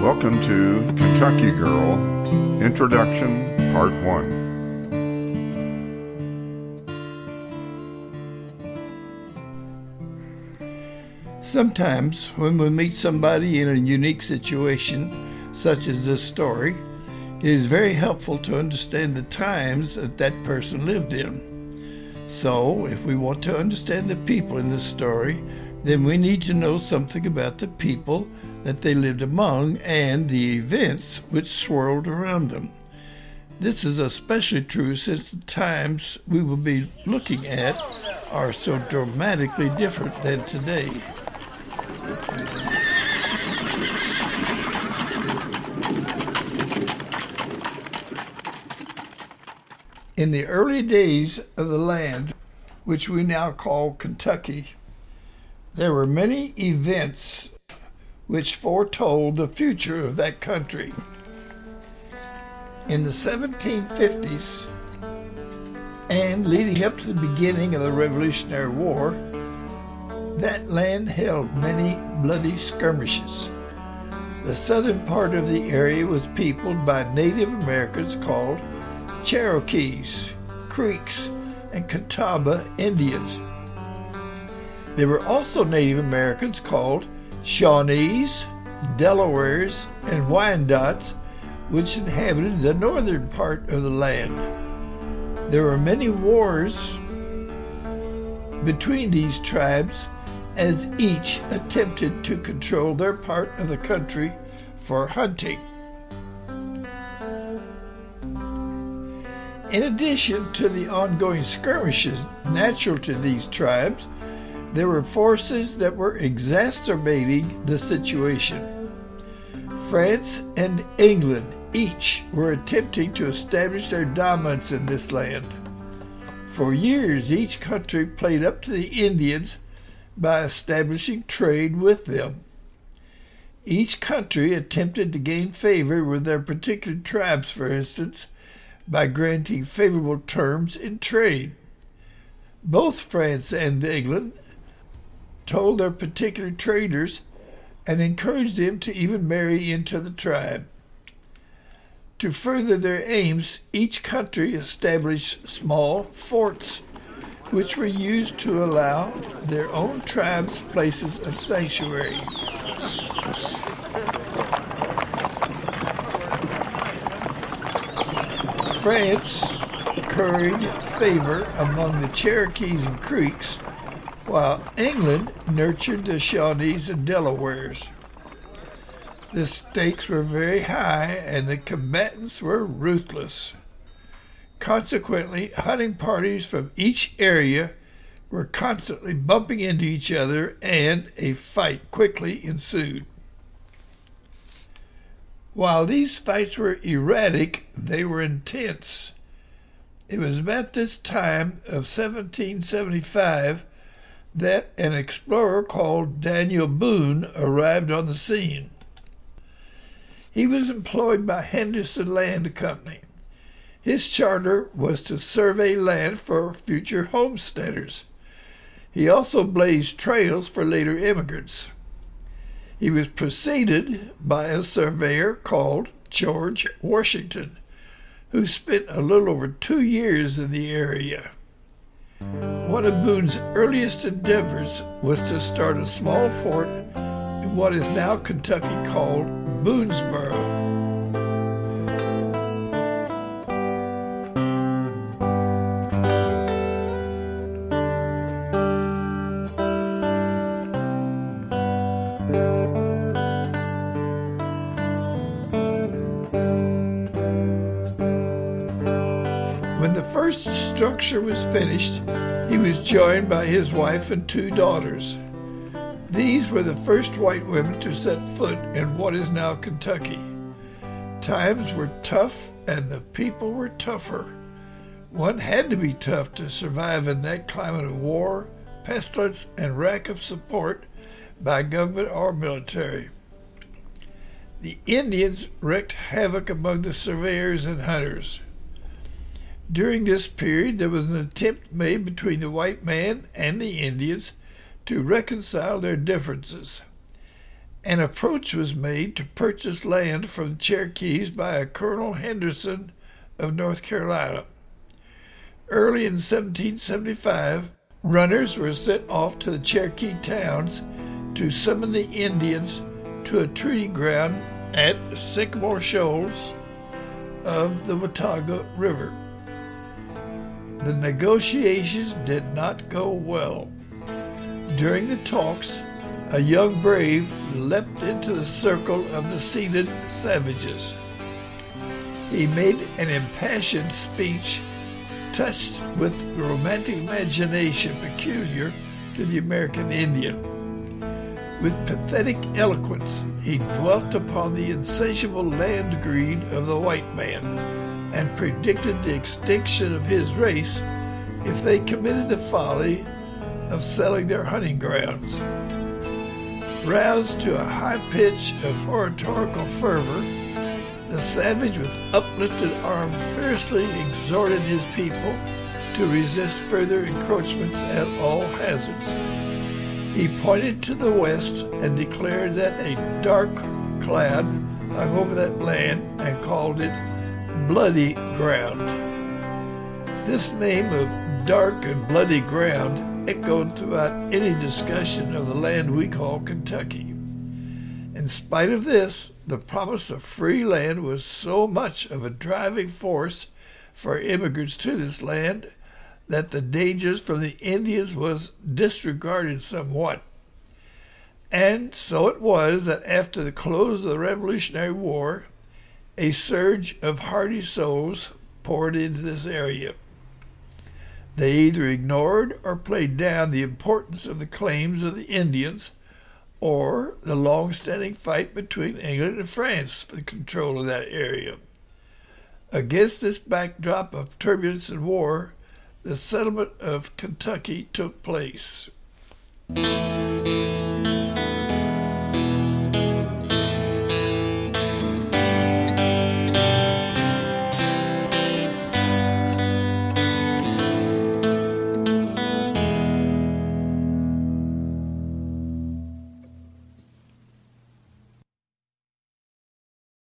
Welcome to Kentucky Girl Introduction Part 1. Sometimes, when we meet somebody in a unique situation, such as this story, it is very helpful to understand the times that that person lived in. So, if we want to understand the people in this story, then we need to know something about the people that they lived among and the events which swirled around them. This is especially true since the times we will be looking at are so dramatically different than today. In the early days of the land, which we now call Kentucky, there were many events which foretold the future of that country. In the 1750s and leading up to the beginning of the Revolutionary War, that land held many bloody skirmishes. The southern part of the area was peopled by Native Americans called Cherokees, Creeks, and Catawba Indians. There were also Native Americans called Shawnees, Delawares, and Wyandots, which inhabited the northern part of the land. There were many wars between these tribes as each attempted to control their part of the country for hunting. In addition to the ongoing skirmishes natural to these tribes, there were forces that were exacerbating the situation. France and England each were attempting to establish their dominance in this land. For years, each country played up to the Indians by establishing trade with them. Each country attempted to gain favor with their particular tribes, for instance, by granting favorable terms in trade. Both France and England told their particular traders and encouraged them to even marry into the tribe. To further their aims, each country established small forts which were used to allow their own tribes places of sanctuary. France curried favor among the Cherokees and Creeks, while England nurtured the Shawnees and Delawares. The stakes were very high and the combatants were ruthless. Consequently, hunting parties from each area were constantly bumping into each other and a fight quickly ensued. While these fights were erratic, they were intense. It was about this time of 1775 that an explorer called Daniel Boone arrived on the scene. He was employed by Henderson Land Company. His charter was to survey land for future homesteaders. He also blazed trails for later immigrants. He was preceded by a surveyor called George Washington, who spent a little over two years in the area. One of Boone's earliest endeavors was to start a small fort in what is now Kentucky called Boonesboro. Structure was finished, he was joined by his wife and two daughters. These were the first white women to set foot in what is now Kentucky. Times were tough and the people were tougher. One had to be tough to survive in that climate of war, pestilence, and lack of support by government or military. The Indians wreaked havoc among the surveyors and hunters. During this period, there was an attempt made between the white man and the Indians to reconcile their differences. an approach was made to purchase land from the Cherokees by a Colonel Henderson of North Carolina. Early in 1775, runners were sent off to the Cherokee towns to summon the Indians to a treaty ground at Sycamore Shoals of the Watauga River. The negotiations did not go well. During the talks, a young brave leapt into the circle of the seated savages. He made an impassioned speech touched with romantic imagination peculiar to the American Indian. With pathetic eloquence, he dwelt upon the insatiable land greed of the white man and predicted the extinction of his race if they committed the folly of selling their hunting grounds. Roused to a high pitch of oratorical fervor, the savage with uplifted arm fiercely exhorted his people to resist further encroachments at all hazards. He pointed to the west and declared that a dark cloud hung over that land and called it Bloody Ground. This name of dark and bloody ground echoed throughout any discussion of the land we call Kentucky. In spite of this, the promise of free land was so much of a driving force for immigrants to this land that the dangers from the Indians was disregarded somewhat. And so it was that after the close of the Revolutionary War, a surge of hardy souls poured into this area. They either ignored or played down the importance of the claims of the Indians or the long-standing fight between England and France for the control of that area. Against this backdrop of turbulence and war, the settlement of Kentucky took place.